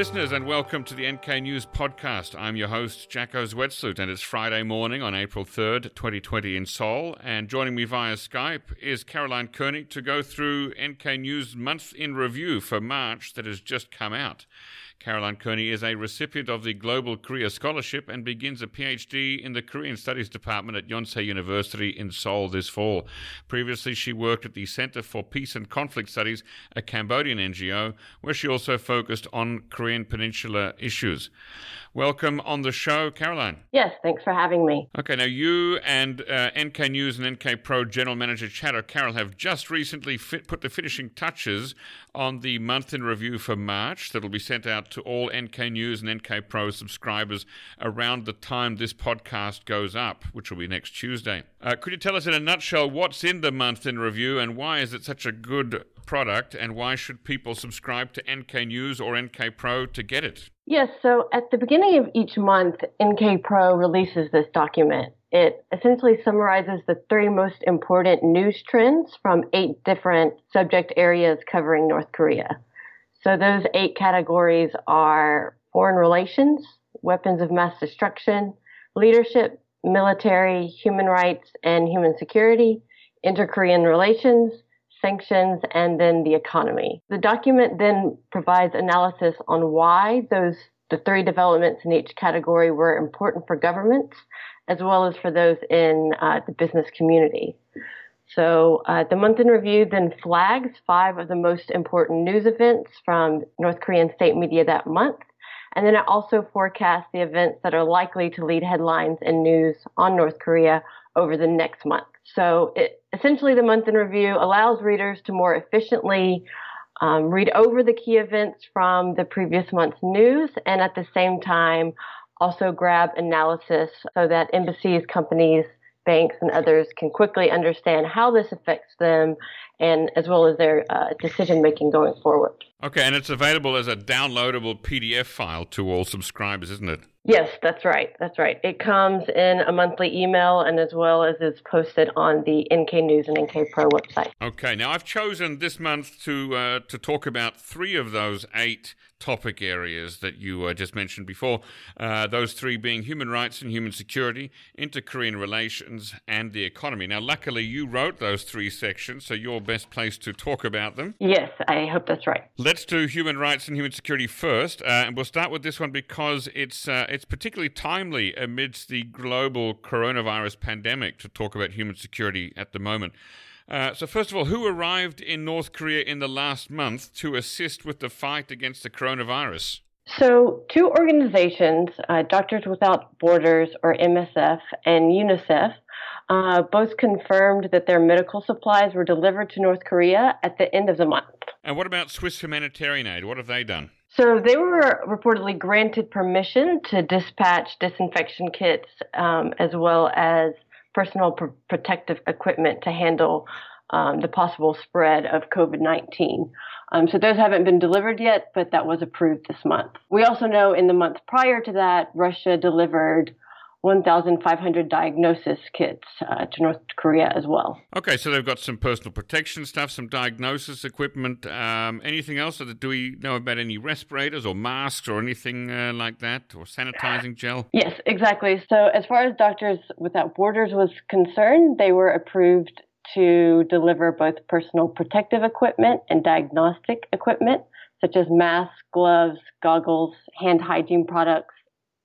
listeners, and welcome to the NK News Podcast. I'm your host, Jacco Zwetsloot, and it's Friday morning on April 3rd, 2020, in Seoul. And joining me via Skype is Caroline Koenig to go through NK News Month in Review for March that has just come out. Caroline Koenig is a recipient of the Global Korea Scholarship and begins a PhD in the Korean Studies Department at Yonsei University in Seoul this fall. Previously, she worked at the Center for Peace and Conflict Studies, a Cambodian NGO, where she also focused on Korean Peninsula issues. Welcome on the show, Caroline. Yes, thanks for having me. Okay, now you and uh, NK News and NK Pro General Manager Chad O'Carroll have just recently fit, put the finishing touches on the month in review for March that will be sent out to all NK News and NK Pro subscribers around the time this podcast goes up, which will be next Tuesday. Uh, could you tell us in a nutshell what's in the month in review and why is it such a good product and why should people subscribe to NK News or NK Pro to get it? Yes, so at the beginning of each month, NK Pro releases this document. It essentially summarizes the three most important news trends from eight different subject areas covering North Korea. So those eight categories are foreign relations, weapons of mass destruction, leadership, military, human rights and human security, inter-Korean relations, sanctions, and then the economy. The document then provides analysis on why those the three developments in each category were important for governments as well as for those in uh, the business community. So uh, the month in review then flags five of the most important news events from North Korean state media that month. And then it also forecasts the events that are likely to lead headlines and news on North Korea over the next month. So it, essentially, the month in review allows readers to more efficiently um, read over the key events from the previous month's news and at the same time also grab analysis so that embassies, companies, banks, and others can quickly understand how this affects them and as well as their uh, decision making going forward. Okay, and it's available as a downloadable PDF file to all subscribers, isn't it? Yes, that's right. That's right. It comes in a monthly email and as well as is posted on the NK News and NK Pro website. Okay, now I've chosen this month to uh, to talk about three of those eight topic areas that you uh, just mentioned before. Uh, those three being human rights and human security, inter Korean relations, and the economy. Now, luckily, you wrote those three sections, so you're best place to talk about them. Yes, I hope that's right. Let's do human rights and human security first, uh, and we'll start with this one because it's uh, it's particularly timely amidst the global coronavirus pandemic to talk about human security at the moment. Uh, so, first of all, who arrived in North Korea in the last month to assist with the fight against the coronavirus? So, two organizations, uh, Doctors Without Borders, or MSF, and UNICEF, uh, both confirmed that their medical supplies were delivered to North Korea at the end of the month. And what about Swiss Humanitarian Aid? What have they done? So they were reportedly granted permission to dispatch disinfection kits um, as well as personal pr- protective equipment to handle um, the possible spread of COVID 19. Um, so those haven't been delivered yet, but that was approved this month. We also know in the month prior to that, Russia delivered 1,500 diagnosis kits uh, to North Korea as well. Okay, so they've got some personal protection stuff, some diagnosis equipment. Um, anything else? That do we know about any respirators or masks or anything uh, like that, or sanitizing gel? Yes, exactly. So, as far as Doctors Without Borders was concerned, they were approved to deliver both personal protective equipment and diagnostic equipment, such as masks, gloves, goggles, hand hygiene products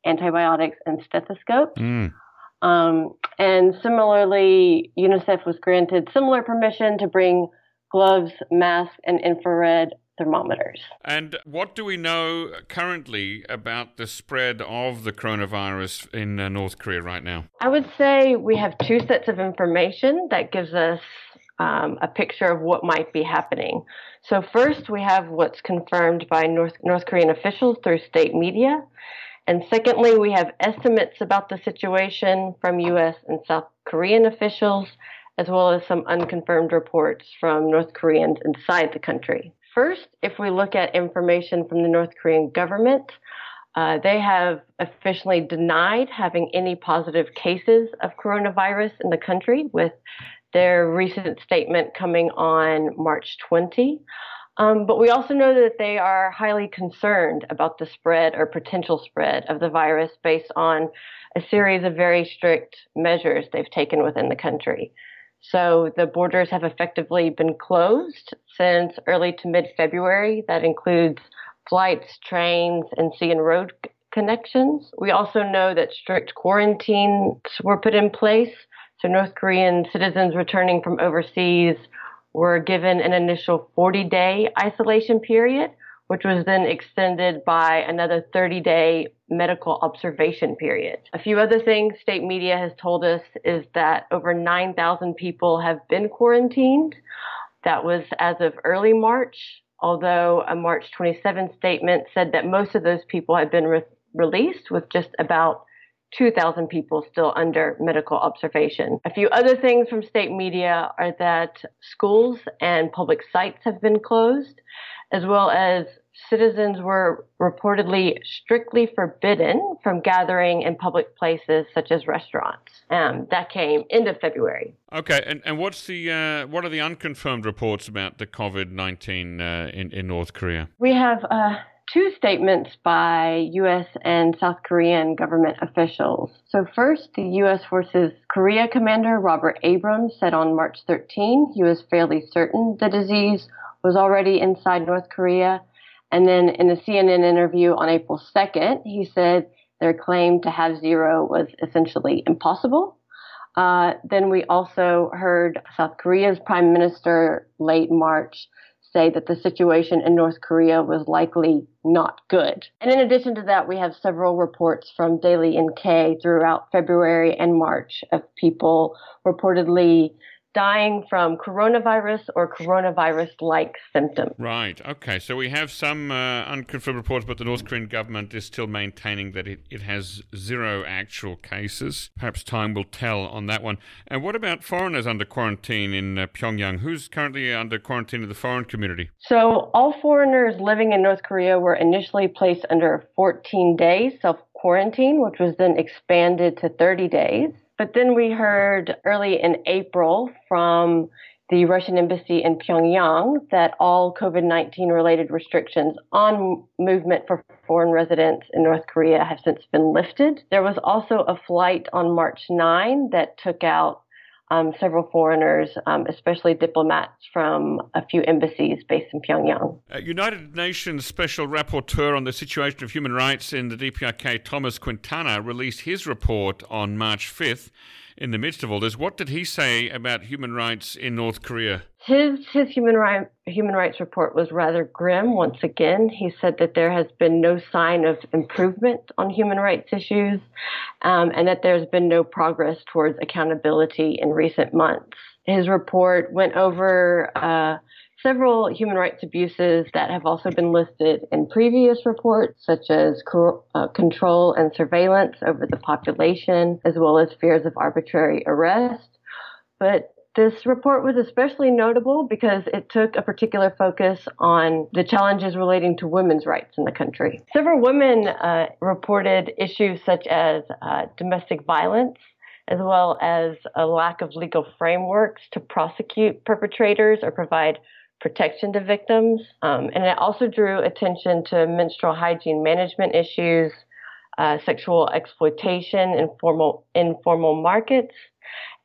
antibiotics, and stethoscopes. Mm. Um, and similarly, UNICEF was granted similar permission to bring gloves, masks, and infrared thermometers. And what do we know currently about the spread of the coronavirus in uh, North Korea right now? I would say we have two sets of information that gives us um, a picture of what might be happening. So first, we have what's confirmed by North North Korean officials through state media, and secondly, we have estimates about the situation from U.S. and South Korean officials, as well as some unconfirmed reports from North Koreans inside the country. First, if we look at information from the North Korean government, uh, they have officially denied having any positive cases of coronavirus in the country, with their recent statement coming on March 20. Um, but we also know that they are highly concerned about the spread or potential spread of the virus based on a series of very strict measures they've taken within the country. So the borders have effectively been closed since early to mid February. That includes flights, trains, and sea and road connections. We also know that strict quarantines were put in place. So North Korean citizens returning from overseas were given an initial 40 day isolation period, which was then extended by another 30 day medical observation period. A few other things state media has told us is that over 9,000 people have been quarantined. That was as of early March, although a March 27 statement said that most of those people had been re- released, with just about 2,000 people still under medical observation. A few other things from state media are that schools and public sites have been closed, as well as citizens were reportedly strictly forbidden from gathering in public places such as restaurants. Um, that came end of February. Okay, and, and what's the uh, what are the unconfirmed reports about the COVID nineteen uh, in in North Korea? We have. Uh, two statements by U.S. and South Korean government officials. So, first, the U.S. Forces Korea commander Robert Abrams said on March 13 he was fairly certain the disease was already inside North Korea and then in a CNN interview on April 2nd, he said their claim to have zero was essentially impossible. Uh, then we also heard South Korea's prime minister late March say that the situation in North Korea was likely not good. And in addition to that, we have several reports from Daily NK throughout February and March of people reportedly dying from coronavirus or coronavirus like symptoms. Right. Okay. So we have some uh, unconfirmed reports, but the North Korean government is still maintaining that it, it has zero actual cases. Perhaps time will tell on that one. And what about foreigners under quarantine in uh, Pyongyang? Who's currently under quarantine in the foreign community? So all foreigners living in North Korea were initially placed under 14 days self quarantine, which was then expanded to 30 days. But then we heard early in April from the Russian embassy in Pyongyang that all COVID 19 related restrictions on movement for foreign residents in North Korea have since been lifted. There was also a flight on March 9 that took out um, several foreigners, um, especially diplomats from a few embassies based in Pyongyang. Uh, United Nations Special Rapporteur on the Situation of Human Rights in the DPRK, Thomas Quintana, released his report on March 5th in the midst of all this. What did he say about human rights in North Korea? His his human right, human rights report was rather grim. Once again, he said that there has been no sign of improvement on human rights issues, um, and that there's been no progress towards accountability in recent months. His report went over. Uh, several human rights abuses that have also been listed in previous reports, such as co- uh, control and surveillance over the population, as well as fears of arbitrary arrest. But this report was especially notable because it took a particular focus on the challenges relating to women's rights in the country. Several women uh, reported issues such as uh, domestic violence, as well as a lack of legal frameworks to prosecute perpetrators or provide protection to victims. Um, and it also drew attention to menstrual hygiene management issues, uh, sexual exploitation in formal informal markets,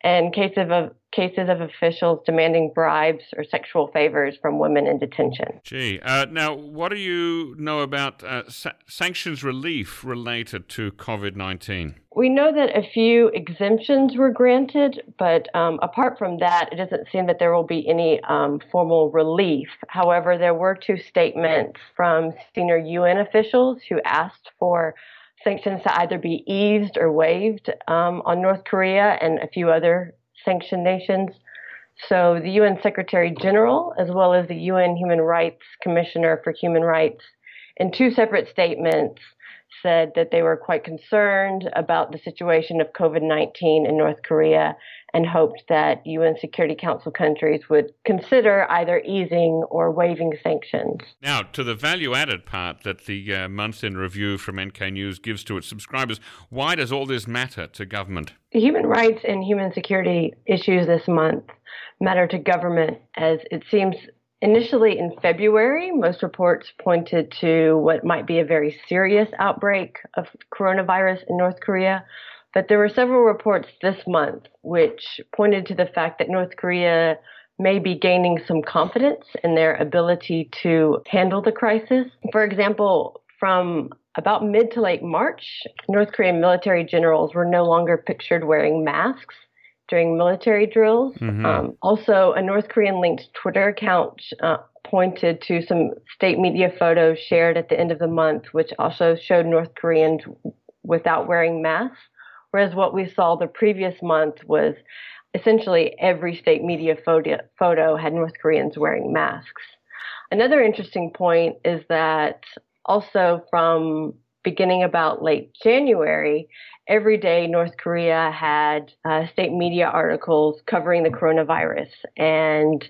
and cases of cases of officials demanding bribes or sexual favors from women in detention. Gee, uh, now what do you know about uh, sa- sanctions relief related to COVID nineteen? We know that a few exemptions were granted, but um, apart from that, it doesn't seem that there will be any um, formal relief. However, there were two statements from senior UN officials who asked for sanctions to either be eased or waived um, on North Korea and a few other sanctioned nations. So the UN Secretary General, as well as the UN Human Rights Commissioner for Human Rights, in two separate statements, said that they were quite concerned about the situation of COVID 19 in North Korea and hoped that UN Security Council countries would consider either easing or waiving sanctions. Now, to the value added part that the uh, month in review from NK News gives to its subscribers, why does all this matter to government? Human rights and human security issues this month matter to government as it seems Initially in February, most reports pointed to what might be a very serious outbreak of coronavirus in North Korea. But there were several reports this month which pointed to the fact that North Korea may be gaining some confidence in their ability to handle the crisis. For example, from about mid to late March, North Korean military generals were no longer pictured wearing masks during military drills. Mm-hmm. Um, also, a North Korean linked Twitter account uh, pointed to some state media photos shared at the end of the month, which also showed North Koreans without wearing masks. Whereas what we saw the previous month was essentially every state media photo, photo had North Koreans wearing masks. Another interesting point is that also from beginning about late January, every day North Korea had uh, state media articles covering the coronavirus and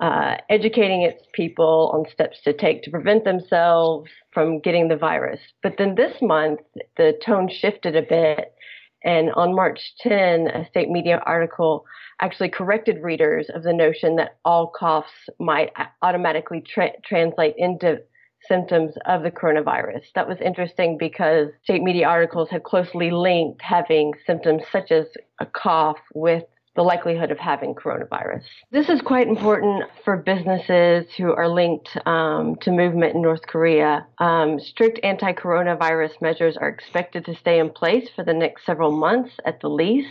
uh, educating its people on steps to take to prevent themselves from getting the virus. But then this month, the tone shifted a bit. And on March 10, a state media article actually corrected readers of the notion that all coughs might automatically tra- translate into symptoms of the coronavirus. That was interesting because state media articles had closely linked having symptoms such as a cough with the likelihood of having coronavirus. This is quite important for businesses who are linked um, to movement in North Korea. Um, strict anti coronavirus measures are expected to stay in place for the next several months at the least.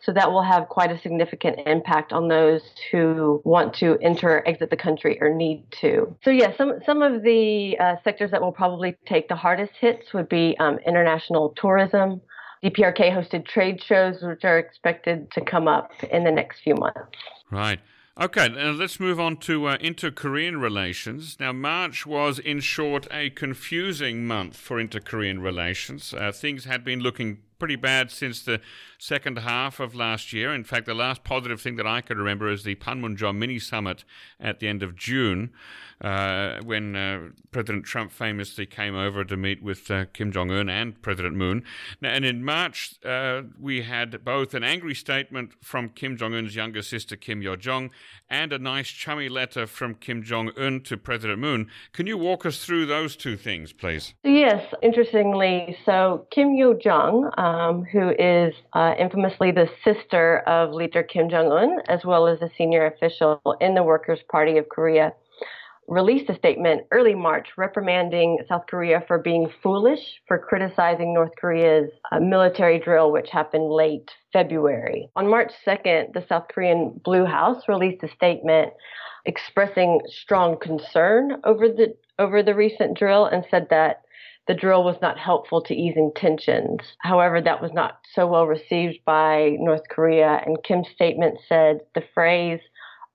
So that will have quite a significant impact on those who want to enter or exit the country or need to. So yeah, some some of the uh, sectors that will probably take the hardest hits would be um, international tourism, DPRK hosted trade shows, which are expected to come up in the next few months. Right. Okay, now let's move on to uh, inter Korean relations. Now, March was, in short, a confusing month for inter Korean relations. Uh, things had been looking pretty bad since the second half of last year. In fact, the last positive thing that I could remember is the Panmunjom mini summit at the end of June, uh, when uh, President Trump famously came over to meet with uh, Kim Jong Un and President Moon. Now, and in March, uh, we had both an angry statement from Kim Jong Un's younger sister Kim Yo Jong and a nice chummy letter from Kim Jong Un to President Moon. Can you walk us through those two things, please? Yes, interestingly, so Kim Yo Jong, um, who is uh, infamously the sister of leader Kim Jong Un, as well as a senior official in the Workers' Party of Korea, released a statement early March reprimanding South Korea for being foolish for criticizing North Korea's uh, military drill, which happened late February. On March 2nd, the South Korean Blue House released a statement expressing strong concern over the over the recent drill and said that the drill was not helpful to easing tensions. However, that was not so well received by North Korea, and Kim's statement said the phrase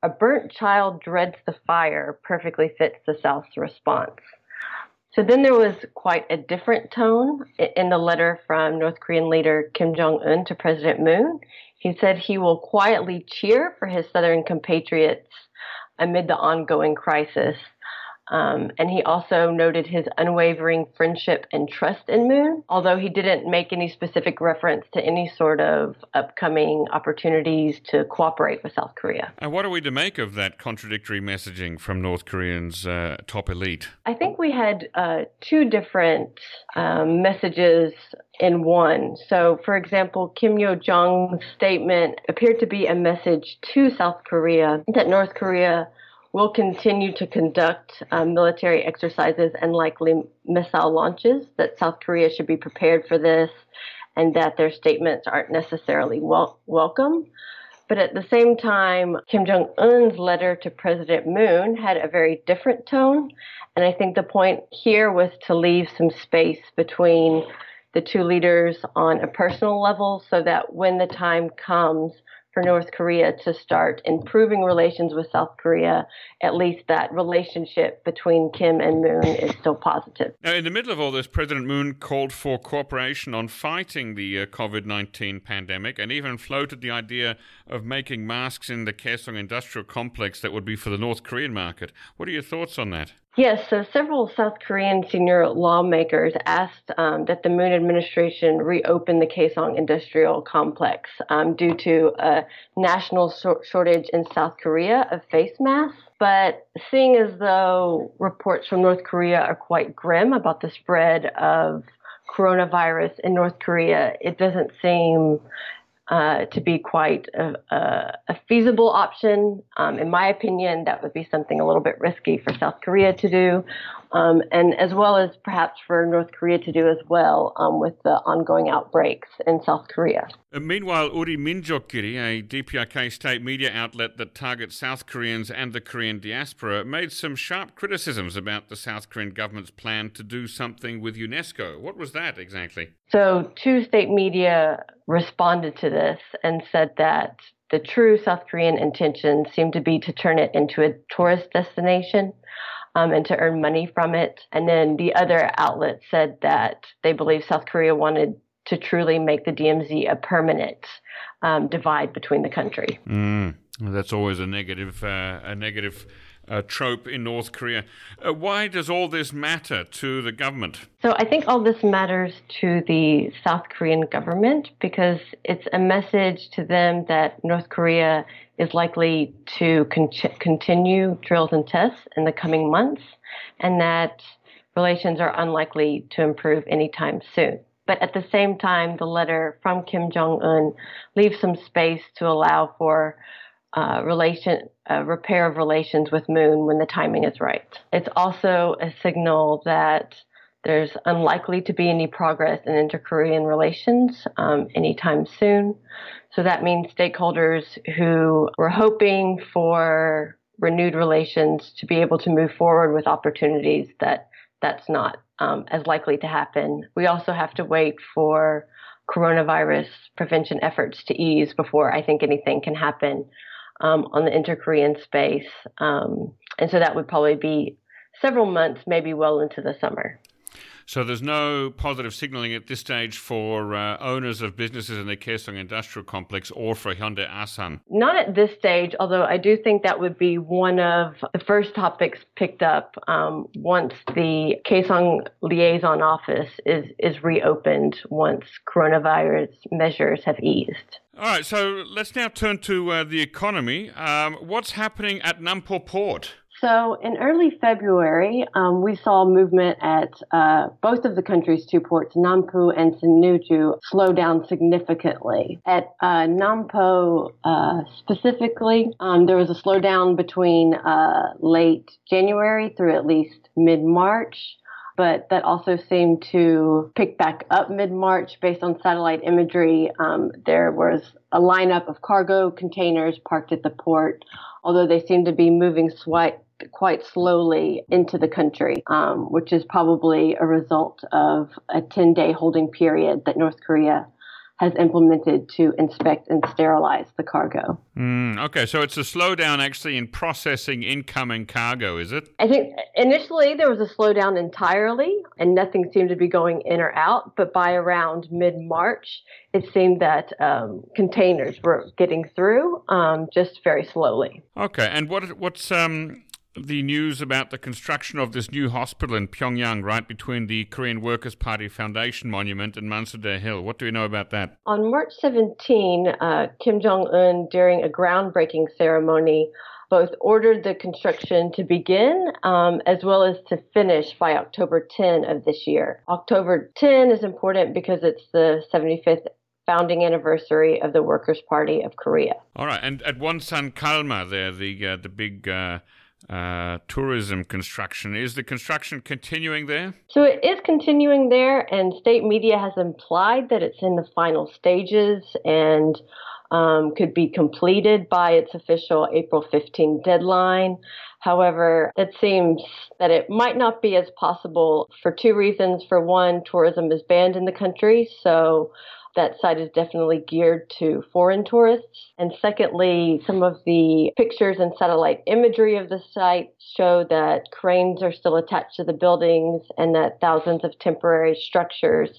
a burnt child dreads the fire perfectly fits the South's response. So then there was quite a different tone in the letter from North Korean leader Kim Jong un to President Moon. He said he will quietly cheer for his Southern compatriots amid the ongoing crisis um, and he also noted his unwavering friendship and trust in Moon, although he didn't make any specific reference to any sort of upcoming opportunities to cooperate with South Korea. And what are we to make of that contradictory messaging from North Koreans' uh, top elite? I think we had uh, two different um, messages in one. So, for example, Kim Yo Jong's statement appeared to be a message to South Korea that North Korea will continue to conduct um, military exercises and likely missile launches, that South Korea should be prepared for this, and that their statements aren't necessarily wel- welcome. But at the same time, Kim Jong un's letter to President Moon had a very different tone. And I think the point here was to leave some space between the two leaders on a personal level so that when the time comes, for North Korea to start improving relations with South Korea, at least that relationship between Kim and Moon is still positive. Now, in the middle of all this, President Moon called for cooperation on fighting the uh, COVID 19 pandemic and even floated the idea of making masks in the Kaesong industrial complex that would be for the North Korean market. What are your thoughts on that? Yes, so several South Korean senior lawmakers asked um, that the Moon administration reopen the Kaesong industrial complex um, due to a national shortage in South Korea of face masks. But seeing as though reports from North Korea are quite grim about the spread of coronavirus in North Korea, it doesn't seem uh, to be quite a, a, a feasible option. Um, in my opinion, that would be something a little bit risky for South Korea to do um, and as well as perhaps for North Korea to do as well um, with the ongoing outbreaks in South Korea. Uh, meanwhile, Uri Minjokgiri, a DPRK state media outlet that targets South Koreans and the Korean diaspora, made some sharp criticisms about the South Korean government's plan to do something with UNESCO. What was that exactly? So, two state media responded to this and said that the true South Korean intention seemed to be to turn it into a tourist destination um, and to earn money from it. And then the other outlet said that they believe South Korea wanted to truly make the DMZ a permanent um, divide between the country. Mm, that's always a negative, uh, a negative uh, trope in North Korea. Uh, why does all this matter to the government? So I think all this matters to the South Korean government because it's a message to them that North Korea is likely to con- continue drills and tests in the coming months and that relations are unlikely to improve anytime soon. But at the same time, the letter from Kim Jong un leaves some space to allow for uh, relation repair of relations with Moon when the timing is right. It's also a signal that there's unlikely to be any progress in inter-Korean relations um, anytime soon. So that means stakeholders who were hoping for renewed relations to be able to move forward with opportunities that that's not um, as likely to happen. We also have to wait for coronavirus prevention efforts to ease before I think anything can happen um, on the inter-Korean space. Um, and so that would probably be several months, maybe well into the summer. So there's no positive signaling at this stage for uh, owners of businesses in the Kaesong Industrial Complex or for Hyundai Asan? Not at this stage, although I do think that would be one of the first topics picked up um, once the Kaesong Liaison Office is, is reopened once coronavirus measures have eased. All right, so let's now turn to uh, the economy. Um, what's happening at Nampo Port? So, in early February, um, we saw movement at uh, both of the country's two ports, Nampo and Sinuiju, slow down significantly. At uh, Nampo uh, specifically, um, there was a slowdown between uh, late January through at least mid March but that also seemed to pick back up mid March based on satellite imagery. Um, there was a lineup of cargo containers parked at the port, although they seemed to be moving swi- quite slowly into the country, um, which is probably a result of a 10 day holding period that North Korea has implemented to inspect and sterilize the cargo. Mm, okay, so it's a slowdown actually in processing incoming cargo, is it? I think initially there was a slowdown entirely and nothing seemed to be going in or out, but by around mid March, it seemed that um, containers were getting through um, just very slowly. Okay, and what what's um, the news about the construction of this new hospital in Pyongyang, right between the Korean Workers' Party Foundation Monument and Mansudae Hill. What do we know about that? On March 17, uh, Kim Jong un, during a groundbreaking ceremony, both ordered the construction to begin um, as well as to finish by October 10 of this year. October 10 is important because it's the 75th founding anniversary of the Workers' Party of Korea. All right, and at Wonsan Kalma, there, the uh, the big. Uh uh, tourism construction. Is the construction continuing there? So it is continuing there, and state media has implied that it's in the final stages and um, could be completed by its official April 15 deadline. However, it seems that it might not be as possible for two reasons. For one, tourism is banned in the country, so that site is definitely geared to foreign tourists. And secondly, some of the pictures and satellite imagery of the site show that cranes are still attached to the buildings and that thousands of temporary structures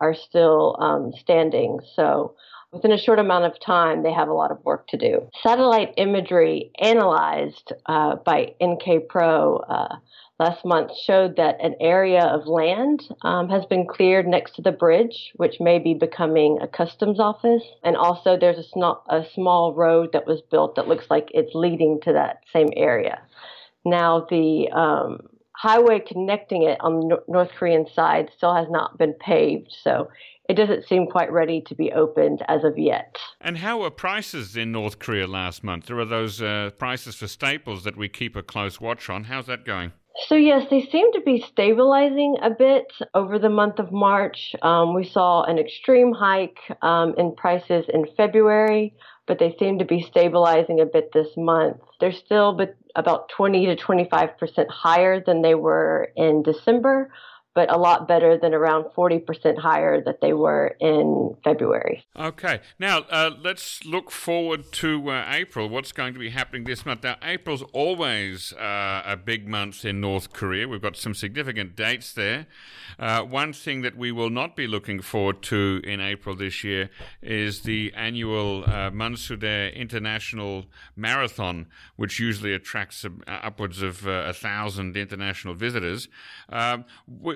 are still um, standing. So within a short amount of time, they have a lot of work to do. Satellite imagery analyzed uh, by NK Pro uh, last month showed that an area of land um, has been cleared next to the bridge, which may be becoming a customs office. And also, there's a, sn- a small road that was built that looks like it's leading to that same area. Now, the um, highway connecting it on the North Korean side still has not been paved, so it doesn't seem quite ready to be opened as of yet. And how were prices in North Korea last month? There are those uh, prices for staples that we keep a close watch on. How's that going? So, yes, they seem to be stabilizing a bit over the month of March. Um, we saw an extreme hike um, in prices in February, but they seem to be stabilizing a bit this month. They're still about 20 to 25% higher than they were in December, but a lot better than around 40% higher that they were in February. Okay. Now, uh, let's look forward to uh, April. What's going to be happening this month? Now, April's always uh, a big month in North Korea. We've got some significant dates there. Uh, one thing that we will not be looking forward to in April this year is the annual uh, Mansudae International Marathon, which usually attracts uh, upwards of a thousand international visitors. Um,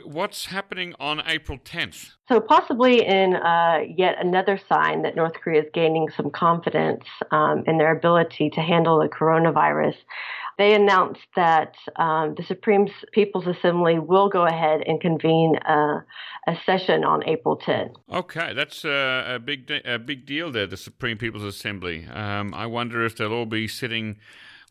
what's happening on April 10th? So, possibly in uh, yet another sign that North Korea is gaining some confidence um, in their ability to handle the coronavirus, they announced that um, the Supreme People's Assembly will go ahead and convene a, a session on April 10th. Okay, that's a, a big a big deal there. The Supreme People's Assembly. Um, I wonder if they'll all be sitting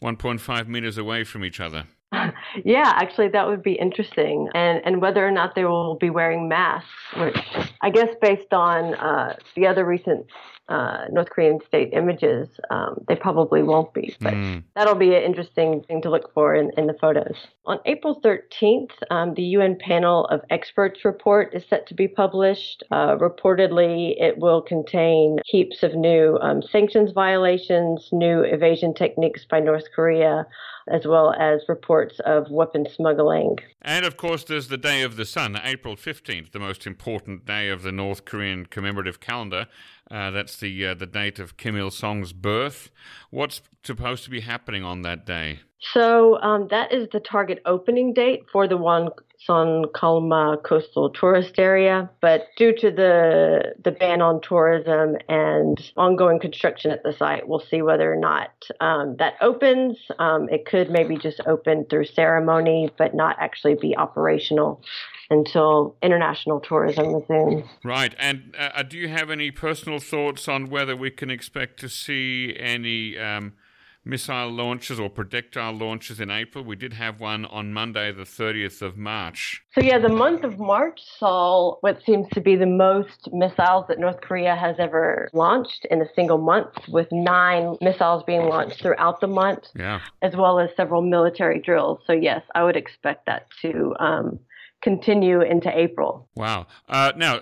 1.5 meters away from each other. yeah, actually, that would be interesting, and and whether or not they will be wearing masks, which I guess based on uh, the other recent uh, North Korean state images, um, they probably won't be. But mm. that'll be an interesting thing to look for in, in the photos. On April 13th, um, the UN panel of experts report is set to be published. Uh, reportedly, it will contain heaps of new um, sanctions violations, new evasion techniques by North Korea as well as reports of weapon smuggling. And of course, there's the Day of the Sun, April 15th, the most important day of the North Korean commemorative calendar. Uh, that's the uh, the date of Kim Il Sung's birth. What's supposed to be happening on that day? So um, that is the target opening date for the Wonsan Kalma coastal tourist area, but due to the the ban on tourism and ongoing construction at the site, we'll see whether or not um, that opens. Um, it could maybe just open through ceremony, but not actually be operational until international tourism resumes. Right. And uh, do you have any personal thoughts on whether we can expect to see any um, missile launches or projectile launches in April. We did have one on Monday, the 30th of March. So, yeah, the month of March saw what seems to be the most missiles that North Korea has ever launched in a single month, with nine missiles being launched throughout the month, yeah. as well as several military drills. So, yes, I would expect that to um, continue into April. Wow! Uh, now,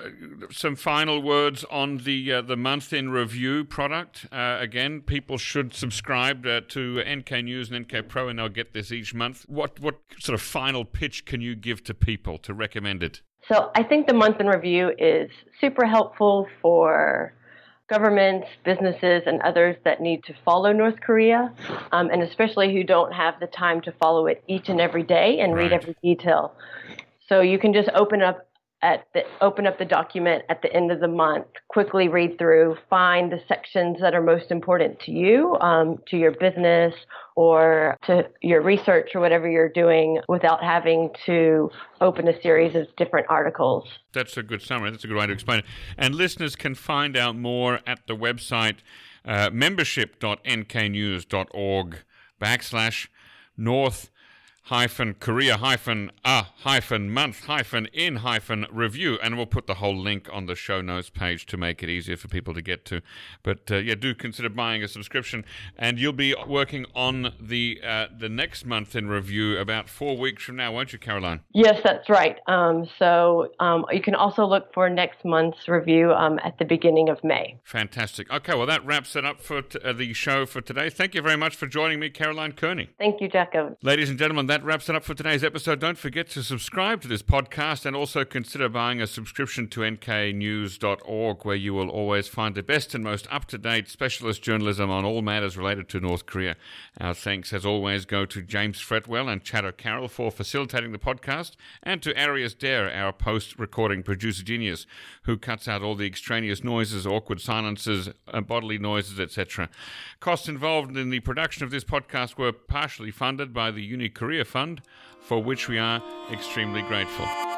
some final words on the uh, the month in review product. Uh, again, people should subscribe uh, to NK News and NK Pro, and they'll get this each month. What what sort of final pitch can you give to people to recommend it? So, I think the month in review is super helpful for governments, businesses, and others that need to follow North Korea, um, and especially who don't have the time to follow it each and every day and right. read every detail. So you can just open up at the open up the document at the end of the month, quickly read through, find the sections that are most important to you, um, to your business, or to your research or whatever you're doing, without having to open a series of different articles. That's a good summary. That's a good way to explain it. And listeners can find out more at the website uh, membership.nknews.org backslash north hyphen Korea hyphen a hyphen month hyphen in hyphen review, and we'll put the whole link on the show notes page to make it easier for people to get to. But uh, yeah, do consider buying a subscription, and you'll be working on the uh, the next month in review about four weeks from now, won't you, Caroline? Yes, that's right. Um, so um, you can also look for next month's review um, at the beginning of May. Fantastic. Okay, well that wraps it up for t- uh, the show for today. Thank you very much for joining me, Caroline Kearney. Thank you, Jacco. Ladies and gentlemen, that that wraps it up for today's episode. Don't forget to subscribe to this podcast and also consider buying a subscription to nknews.org, where you will always find the best and most up to date specialist journalism on all matters related to North Korea. Our thanks, as always, go to James Fretwell and Chad O'Carroll for facilitating the podcast, and to Arius Dare, our post recording producer genius, who cuts out all the extraneous noises, awkward silences, uh, bodily noises, etc. Costs involved in the production of this podcast were partially funded by the Uni Korea Fund, for which we are extremely grateful.